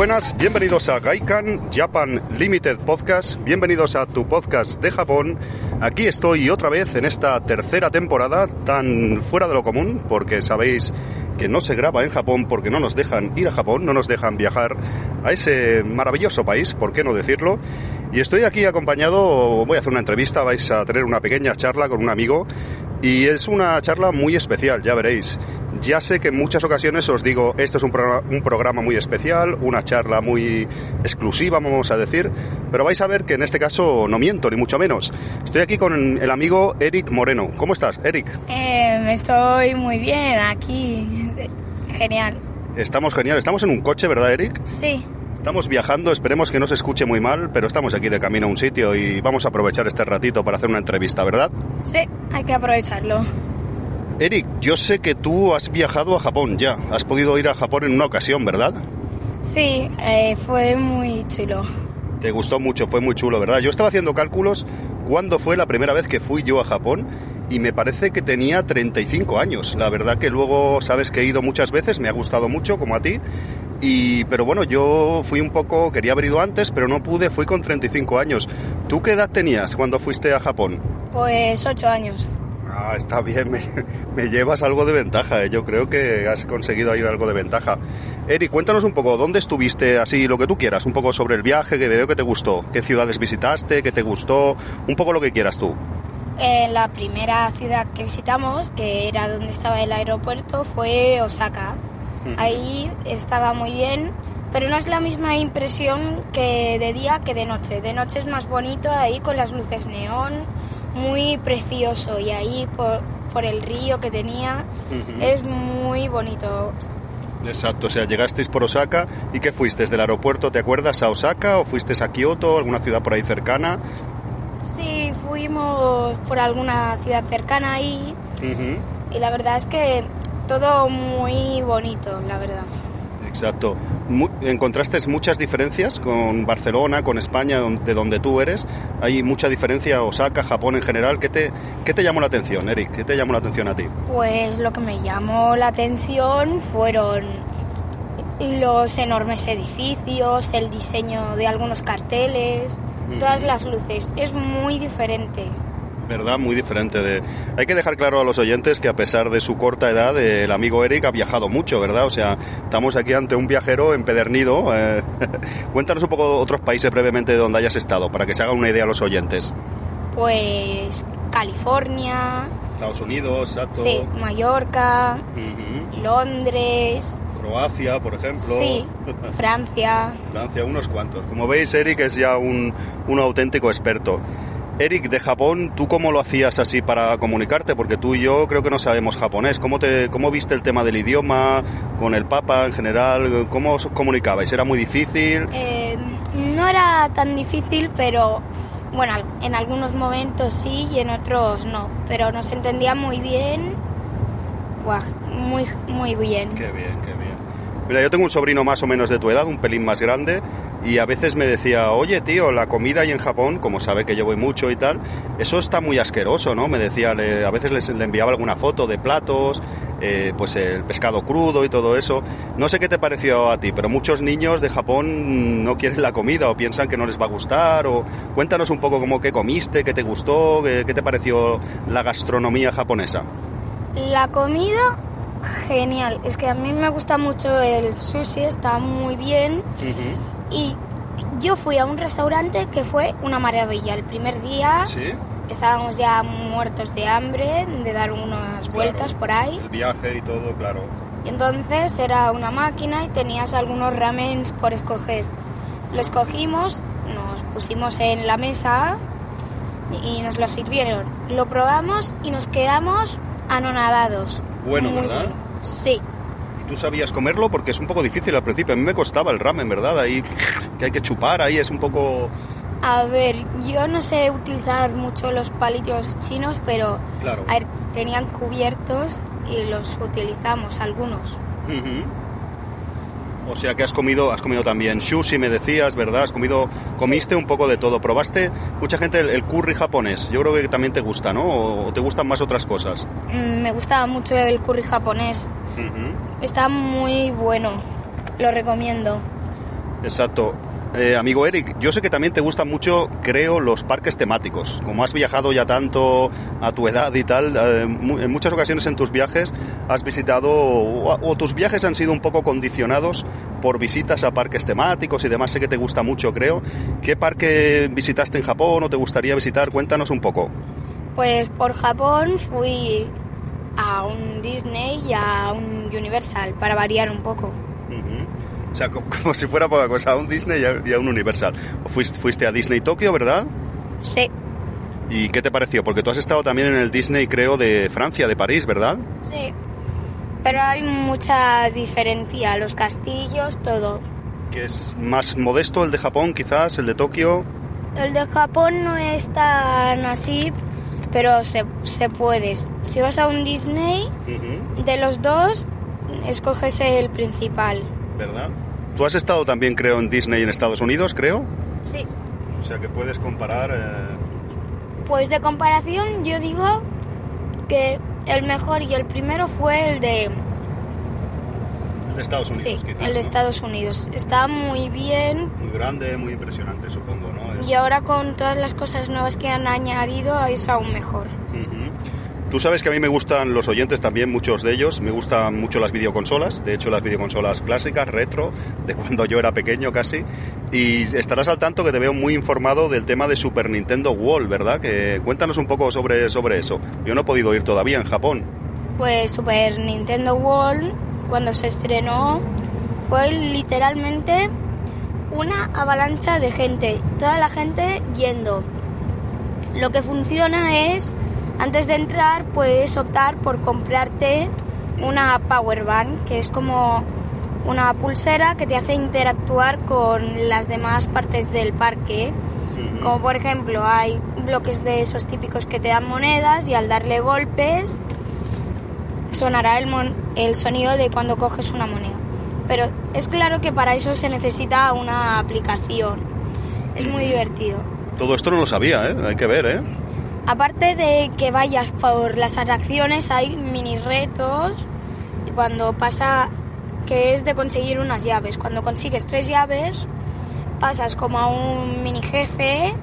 Buenas, bienvenidos a Gaikan Japan Limited Podcast, bienvenidos a tu podcast de Japón. Aquí estoy otra vez en esta tercera temporada tan fuera de lo común, porque sabéis que no se graba en Japón porque no nos dejan ir a Japón, no nos dejan viajar a ese maravilloso país, ¿por qué no decirlo? Y estoy aquí acompañado, voy a hacer una entrevista, vais a tener una pequeña charla con un amigo y es una charla muy especial, ya veréis. Ya sé que en muchas ocasiones os digo, esto es un, programa, un programa muy especial, una charla muy exclusiva, vamos a decir, pero vais a ver que en este caso no miento, ni mucho menos. Estoy aquí con el amigo Eric Moreno. ¿Cómo estás, Eric? Eh, estoy muy bien aquí. Genial. Estamos genial. Estamos en un coche, ¿verdad, Eric? Sí. Estamos viajando, esperemos que no se escuche muy mal, pero estamos aquí de camino a un sitio y vamos a aprovechar este ratito para hacer una entrevista, ¿verdad? Sí, hay que aprovecharlo. Eric, yo sé que tú has viajado a Japón ya, has podido ir a Japón en una ocasión, ¿verdad? Sí, eh, fue muy chulo. Te gustó mucho, fue muy chulo, ¿verdad? Yo estaba haciendo cálculos cuándo fue la primera vez que fui yo a Japón y me parece que tenía 35 años. La verdad que luego sabes que he ido muchas veces, me ha gustado mucho, como a ti. Y, pero bueno, yo fui un poco, quería haber ido antes, pero no pude, fui con 35 años. ¿Tú qué edad tenías cuando fuiste a Japón? Pues 8 años. Ah, está bien, me, me llevas algo de ventaja, ¿eh? yo creo que has conseguido ir algo de ventaja. Eric, cuéntanos un poco, ¿dónde estuviste así, lo que tú quieras, un poco sobre el viaje, que veo que te gustó, qué ciudades visitaste, qué te gustó, un poco lo que quieras tú. Eh, la primera ciudad que visitamos, que era donde estaba el aeropuerto, fue Osaka. Ahí estaba muy bien, pero no es la misma impresión que de día que de noche. De noche es más bonito ahí con las luces neón, muy precioso y ahí por, por el río que tenía es muy bonito. Exacto, o sea, llegasteis por Osaka y ¿qué fuiste? ¿Del aeropuerto, te acuerdas, a Osaka o fuiste a Kioto, alguna ciudad por ahí cercana? Sí, fuimos por alguna ciudad cercana ahí y la verdad es que todo muy bonito, la verdad. Exacto. ¿Encontraste muchas diferencias con Barcelona, con España, de donde tú eres? ¿Hay mucha diferencia, Osaka, Japón en general? ¿Qué te, ¿Qué te llamó la atención, Eric? ¿Qué te llamó la atención a ti? Pues lo que me llamó la atención fueron los enormes edificios, el diseño de algunos carteles, todas Ujú. las luces. Es muy diferente. ¿Verdad? Muy diferente de... Hay que dejar claro a los oyentes que a pesar de su corta edad, el amigo Eric ha viajado mucho, ¿verdad? O sea, estamos aquí ante un viajero empedernido. eh. Cuéntanos un poco otros países brevemente de donde hayas estado, para que se hagan una idea a los oyentes. Pues California, Estados Unidos, exacto. sí, Mallorca, Ujú. Londres, Croacia, por ejemplo. sí, Francia. Francia, unos cuantos. Como veis, Eric es ya un, un auténtico experto. Eric, de Japón, ¿tú cómo lo hacías así para comunicarte? Porque tú y yo creo que no sabemos japonés. ¿Cómo, te, cómo viste el tema del idioma, con el Papa en general? ¿Cómo os comunicabais? ¿Era muy difícil? Eh, no era tan difícil, pero bueno, en algunos momentos sí y en otros no. Pero nos entendía muy bien. Guau, muy, muy bien. Qué bien, qué bien. Yo tengo un sobrino más o menos de tu edad, un pelín más grande, y a veces me decía, oye tío, la comida ahí en Japón, como sabe que yo voy mucho y tal, eso está muy asqueroso, ¿no? Me decía, a veces le enviaba alguna foto de platos, eh, pues el pescado crudo y todo eso. No sé qué te pareció a ti, pero muchos niños de Japón no quieren la comida o piensan que no les va a gustar, o cuéntanos un poco cómo qué comiste, qué te gustó, qué te pareció la gastronomía japonesa. La comida, genial. Es que a mí me gusta mucho el sushi, está muy bien. Y yo fui a un restaurante que fue una maravilla. El primer día ¿Sí? estábamos ya muertos de hambre, de dar unas vueltas por ahí. El viaje y todo, claro. Y entonces era una máquina y tenías algunos ramens por escoger. Lo escogimos, nos pusimos en la mesa y nos lo sirvieron. Lo probamos y nos quedamos anonadados. Bueno, Muy ¿verdad? bueno. Sí. ¿Y tú sabías comerlo? Porque es un poco difícil al principio. A mí me costaba el ramen, ¿verdad? Ahí que hay que chupar, ahí es un poco... A ver, yo no sé utilizar mucho los palillos chinos, pero Claro. a ver, tenían cubiertos y los utilizamos algunos. Ujú. O sea que has comido, has comido también sushi, me decías, ¿verdad? Has comido, comiste un poco de todo. ¿Probaste mucha gente el, el curry japonés? Yo creo que también te gusta, ¿no? ¿O, o te gustan más otras cosas? Mm, Me gustaba mucho el curry japonés. Está muy bueno. Lo recomiendo. Exacto. Eh, amigo Eric, yo sé que también te gustan mucho, creo, los parques temáticos. Como has viajado ya tanto a tu edad y tal, eh, en muchas ocasiones en tus viajes has visitado o, tus viajes han sido un poco condicionados por visitas a parques temáticos y demás. Sé que te gusta mucho, creo. ¿Qué parque visitaste en Japón o te gustaría visitar? Cuéntanos un poco. Pues por Japón fui a un Disney y a un Universal para variar un poco. O sea, como, si fuera poca cosa, a un Disney y a, un Universal. Fuiste, fuiste a Disney Tokio, ¿verdad? Sí. ¿Y qué te pareció? Porque tú has estado también en el Disney, creo, de Francia, de París, ¿verdad? Sí. Pero hay mucha diferencia, los castillos, todo. ¿Que es más modesto el de Japón, quizás, el de Tokio? El de Japón no es tan así, pero se, se puede. Si vas a un Disney, de los dos, escoges el principal. ¿Verdad? Tú has estado también, creo, en Disney en Estados Unidos, creo. Sí. O sea que puedes comparar. Eh, pues de comparación, yo digo que el mejor y el primero fue el de. El de Estados Unidos, sí, El de Estados Unidos. Está muy bien. Muy grande, muy impresionante, supongo, ¿no? Y ahora con todas las cosas nuevas que han añadido, es aún mejor. Tú sabes que a mí me gustan los oyentes también, muchos de ellos. Me gustan mucho las videoconsolas, de hecho las videoconsolas clásicas, retro, de cuando yo era pequeño casi. Y estarás al tanto que te veo muy informado del tema de Super Nintendo World, ¿verdad? Que cuéntanos un poco sobre, sobre eso. Yo no he podido ir todavía en Japón. Pues Super Nintendo World, cuando se estrenó, fue literalmente una avalancha de gente. Toda la gente yendo. Lo que funciona es antes de entrar puedes optar por comprarte una power bank, que es como una pulsera que te hace interactuar con las demás partes del parque. Como por ejemplo hay bloques de esos típicos que te dan monedas y al darle golpes sonará el, el sonido de cuando coges una moneda. Pero es claro que para eso se necesita una aplicación. Es muy divertido. Todo esto no lo sabía, ¿eh? Hay que ver, ¿eh? Aparte de que vayas por las atracciones, hay mini retos. Y cuando pasa, que es de conseguir unas llaves. Cuando consigues tres llaves, pasas como a un mini jefe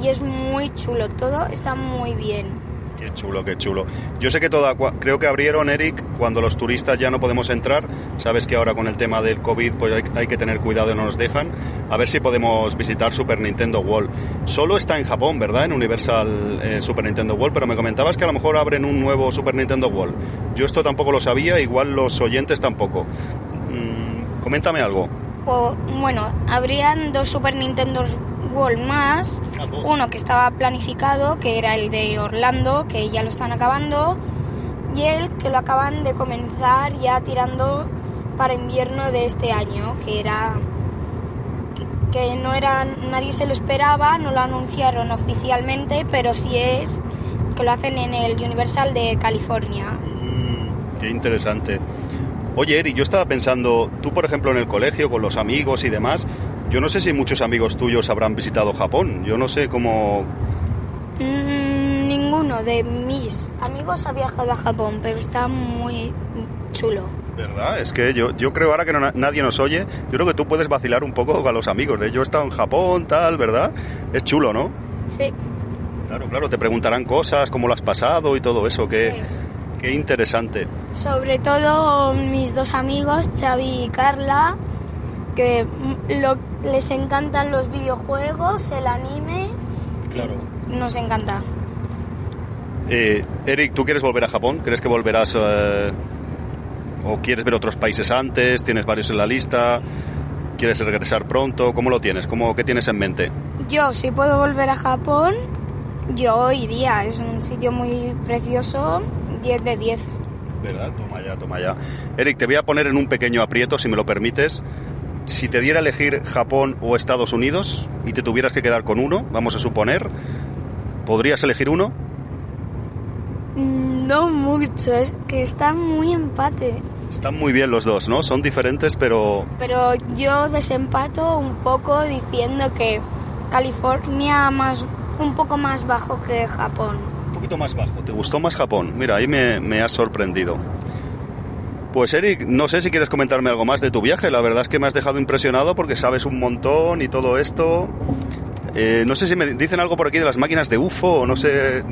y es muy chulo. Todo está muy bien. Qué chulo, qué chulo. Yo sé que toda, creo que abrieron, Eric, cuando los turistas ya no podemos entrar. Sabes que ahora con el tema del COVID pues hay, que tener cuidado y no nos dejan. A ver si podemos visitar Super Nintendo World. Solo está en Japón, ¿verdad? En Universal eh, Super Nintendo World, pero me comentabas que a lo mejor abren un nuevo Super Nintendo World. Yo esto tampoco lo sabía, igual los oyentes tampoco. Mm, coméntame algo. bueno, habrían dos Super Nintendo World más, uno que estaba planificado, que era el de Orlando, que ya lo están acabando, y el que lo acaban de comenzar ya tirando para invierno de este año, que era que no era nadie se lo esperaba, no lo anunciaron oficialmente, pero sí es que lo hacen en el Universal de California. Mm, qué interesante. Oye, Eri, yo estaba pensando, tú por ejemplo en el colegio con los amigos y demás, yo no sé si muchos amigos tuyos habrán visitado Japón. Yo no sé cómo... Mm, ninguno de mis amigos ha viajado a Japón, pero está muy chulo. ¿Verdad? Es que yo, yo creo ahora que nadie nos oye, yo creo que tú puedes vacilar un poco a los amigos de yo he estado en Japón, tal, ¿verdad? Es chulo, ¿no? Sí. Claro, claro, te preguntarán cosas, cómo lo has pasado y todo eso, qué, qué interesante. Sobre todo mis dos amigos, Xavi y Carla, que les encantan los videojuegos, el anime. Claro. Nos encanta. Eh, Eric, ¿tú quieres volver a Japón? ¿Crees que volverás eh, o quieres ver otros países antes? ¿Tienes varios en la lista? ¿Quieres regresar pronto? ¿Cómo lo tienes? ¿Cómo, ¿Qué tienes en mente? Yo, si puedo volver a Japón, yo iría. Es un sitio muy precioso, 10 de 10. ¿Verdad? Toma ya, toma ya. Eric, te voy a poner en un pequeño aprieto, si me lo permites si te diera elegir Japón o Estados Unidos y te tuvieras que quedar con uno, vamos a suponer, ¿podrías elegir uno? No mucho, es que están muy empate. Están muy bien los dos, ¿no? Son diferentes, pero... Pero yo desempato un poco diciendo que California más un poco más bajo que Japón. Un poquito más bajo. ¿Te gustó más Japón? Mira, ahí me, me has sorprendido. Pues Eric, no sé si quieres comentarme algo más de tu viaje. La verdad es que me has dejado impresionado porque sabes un montón y todo esto. Eh, no sé si me dicen algo por aquí de las máquinas de UFO o no sé.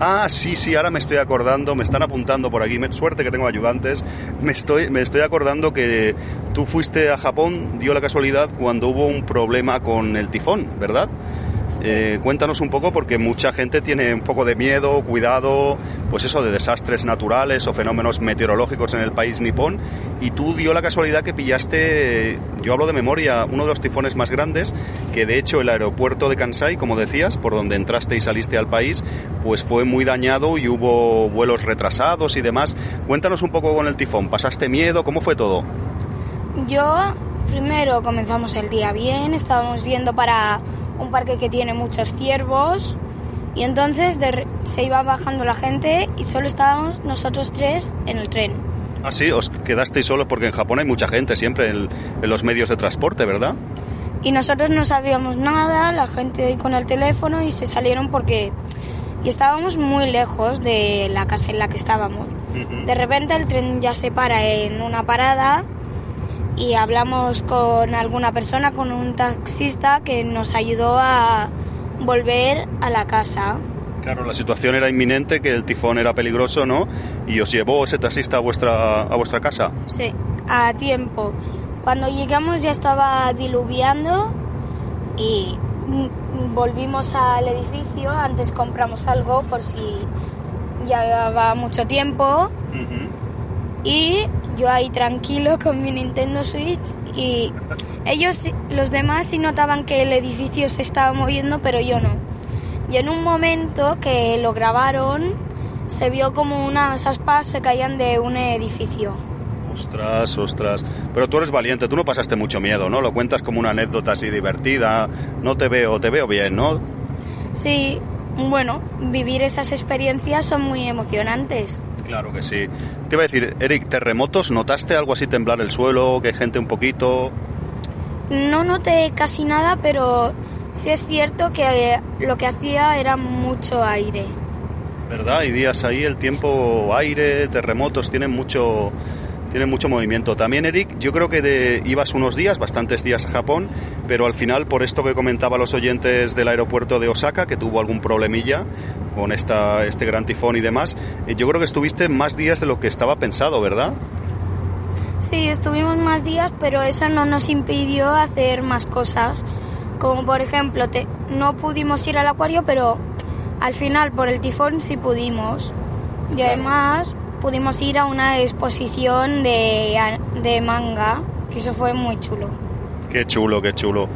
Ah, sí, sí, ahora me estoy acordando, me están apuntando por aquí, suerte que tengo ayudantes, me estoy, me estoy acordando que tú fuiste a Japón, dio la casualidad, cuando hubo un problema con el tifón, ¿verdad? Eh, cuéntanos un poco porque mucha gente tiene un poco de miedo, cuidado, pues eso de desastres naturales o fenómenos meteorológicos en el país nipón y tú dio la casualidad que pillaste, yo hablo de memoria, uno de los tifones más grandes, que de hecho el aeropuerto de Kansai, como decías, por donde entraste y saliste al país, pues fue muy dañado y hubo vuelos retrasados y demás. Cuéntanos un poco con el tifón, ¿pasaste miedo? ¿Cómo fue todo? Yo primero comenzamos el día bien, estábamos yendo para un parque que tiene muchos ciervos y entonces se iba bajando la gente y solo estábamos nosotros tres en el tren. Ah, sí, os quedasteis solos porque en Japón hay mucha gente siempre en, los medios de transporte, ¿verdad? Y nosotros no sabíamos nada, la gente con el teléfono y se salieron porque y estábamos muy lejos de la casa en la que estábamos. De repente el tren ya se para en una parada y hablamos con alguna persona, con un taxista que nos ayudó a volver a la casa. Claro, la situación era inminente, que el tifón era peligroso, ¿no? Y os llevó ese taxista a vuestra, a vuestra casa. Sí, a tiempo. Cuando llegamos ya estaba diluviando y volvimos al edificio. Antes compramos algo por si llevaba mucho tiempo. Y yo ahí tranquilo con mi Nintendo Switch y ellos, los demás sí notaban que el edificio se estaba moviendo, pero yo no. Y en un momento que lo grabaron, se vio como unas aspas se caían de un edificio. Ostras, ostras. Pero tú eres valiente, tú no pasaste mucho miedo, ¿no? Lo cuentas como una anécdota así divertida. No te veo, te veo bien, ¿no? Sí, bueno, vivir esas experiencias son muy emocionantes. Claro que sí. Te iba a decir, Eric, terremotos, ¿notaste algo así temblar el suelo, que gente un poquito? No noté casi nada, pero sí es cierto que lo que hacía era mucho aire. ¿Verdad? Y días ahí, el tiempo, aire, terremotos, tienen mucho, tiene mucho movimiento. También, Eric, yo creo que ibas unos días, bastantes días a Japón, pero al final, por esto que comentaba los oyentes del aeropuerto de Osaka, que tuvo algún problemilla con esta, este gran tifón y demás, eh, yo creo que estuviste más días de lo que estaba pensado, ¿verdad? Sí, estuvimos más días, pero eso no nos impidió hacer más cosas. Como por ejemplo, no pudimos ir al acuario, pero al final por el tifón sí pudimos. Y además pudimos ir a una exposición de, de manga, que eso fue muy chulo. Qué chulo, qué chulo.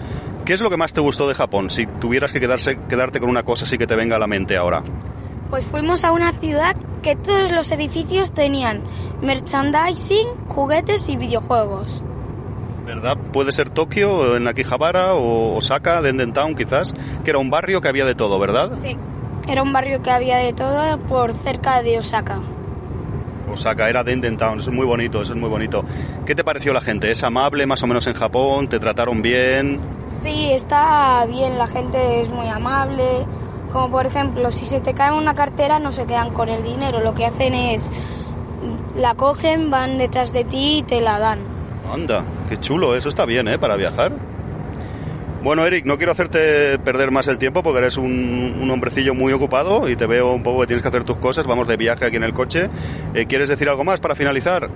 ¿Qué es lo que más te gustó de Japón? Si tuvieras que quedarse, quedarte con una cosa así que te venga a la mente ahora. Pues fuimos a una ciudad que todos los edificios tenían merchandising, juguetes y videojuegos. ¿Verdad? Puede ser Tokio, en Akihabara o Osaka, Denden Town quizás, que era un barrio que había de todo, ¿verdad? Sí, era un barrio que había de todo por cerca de Osaka. Osaka, era Denden Town, eso es muy bonito, eso es muy bonito. ¿Qué te pareció la gente? ¿Es amable más o menos en Japón? ¿Te trataron bien? Sí, está bien, la gente es muy amable. Como por ejemplo, si se te cae una cartera no se quedan con el dinero, lo que hacen es la cogen, van detrás de ti y te la dan. Anda, qué chulo, eso está bien, ¿eh? Para viajar. Bueno, Eric, no quiero hacerte perder más el tiempo porque eres un, hombrecillo muy ocupado y te veo un poco que tienes que hacer tus cosas. Vamos de viaje aquí en el coche. Eh, ¿Quieres decir algo más para finalizar?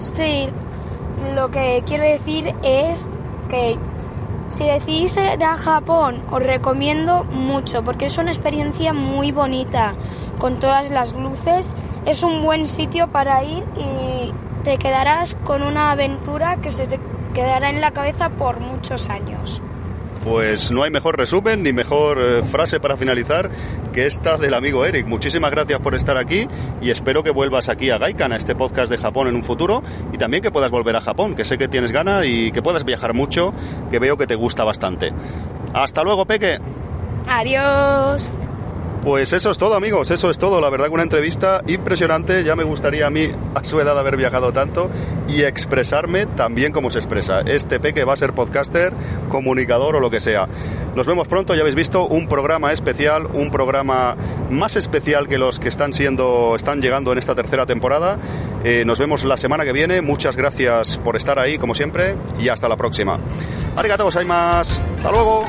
Sí, lo que quiero decir es que si decidís ir a Japón, os recomiendo mucho porque es una experiencia muy bonita con todas las luces. Es un buen sitio para ir y te quedarás con una aventura que se te quedará en la cabeza por muchos años. Pues no hay mejor resumen ni mejor eh, frase para finalizar que esta del amigo Eric. Muchísimas gracias por estar aquí y espero que vuelvas aquí a Gaikan, a este podcast de Japón en un futuro y también que puedas volver a Japón, que sé que tienes gana y que puedas viajar mucho, que veo que te gusta bastante. Hasta luego, Peque. Adiós. Pues eso es todo amigos, eso es todo. La verdad que una entrevista impresionante. Ya me gustaría a mí a su edad haber viajado tanto y expresarme también como se expresa. Este peque va a ser podcaster, comunicador o lo que sea. Nos vemos pronto, ya habéis visto un programa especial, un programa más especial que los que están siendo, están llegando en esta tercera temporada. Eh, nos vemos la semana que viene. Muchas gracias por estar ahí, como siempre, y hasta la próxima. Más. Hasta luego.